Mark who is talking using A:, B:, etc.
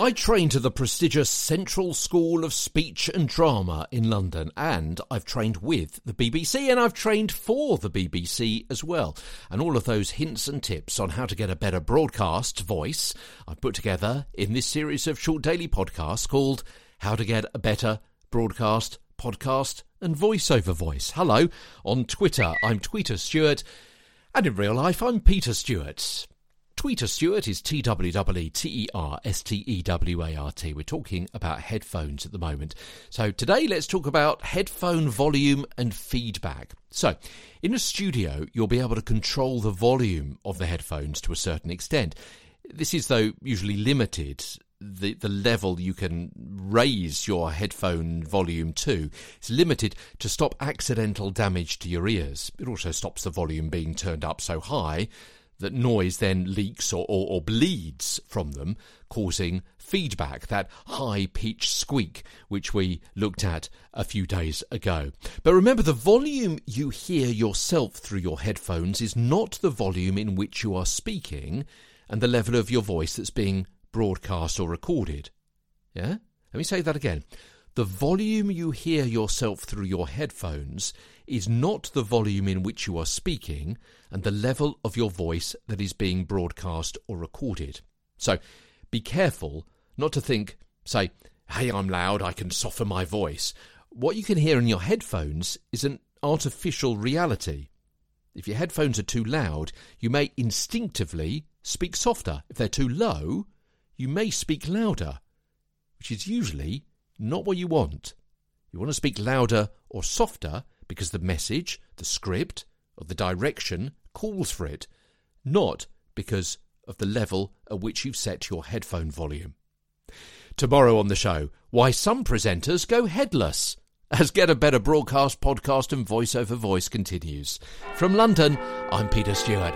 A: I trained at the prestigious Central School of Speech and Drama in London, and I've trained with the BBC and I've trained for the BBC as well. And all of those hints and tips on how to get a better broadcast voice I've put together in this series of short daily podcasts called How to Get a Better Broadcast Podcast and Voiceover Voice. Hello, on Twitter, I'm Tweeter Stewart, and in real life, I'm Peter Stewart. Tweeter Stewart is T W E T E R S T E W A R T. We're talking about headphones at the moment. So today let's talk about headphone volume and feedback. So, in a studio, you'll be able to control the volume of the headphones to a certain extent. This is, though, usually limited the the level you can raise your headphone volume to is limited to stop accidental damage to your ears. It also stops the volume being turned up so high that noise then leaks or, or, or bleeds from them, causing feedback, that high pitched squeak which we looked at a few days ago. But remember, the volume you hear yourself through your headphones is not the volume in which you are speaking and the level of your voice that's being broadcast or recorded. Yeah? Let me say that again. The volume you hear yourself through your headphones is not the volume in which you are speaking and the level of your voice that is being broadcast or recorded. So be careful not to think, say, hey, I'm loud, I can soften my voice. What you can hear in your headphones is an artificial reality. If your headphones are too loud, you may instinctively speak softer. If they're too low, you may speak louder, which is usually not what you want. You want to speak louder or softer because the message, the script, or the direction calls for it, not because of the level at which you've set your headphone volume. Tomorrow on the show, why some presenters go headless. As Get a Better Broadcast podcast and voiceover voice continues. From London, I'm Peter Stewart.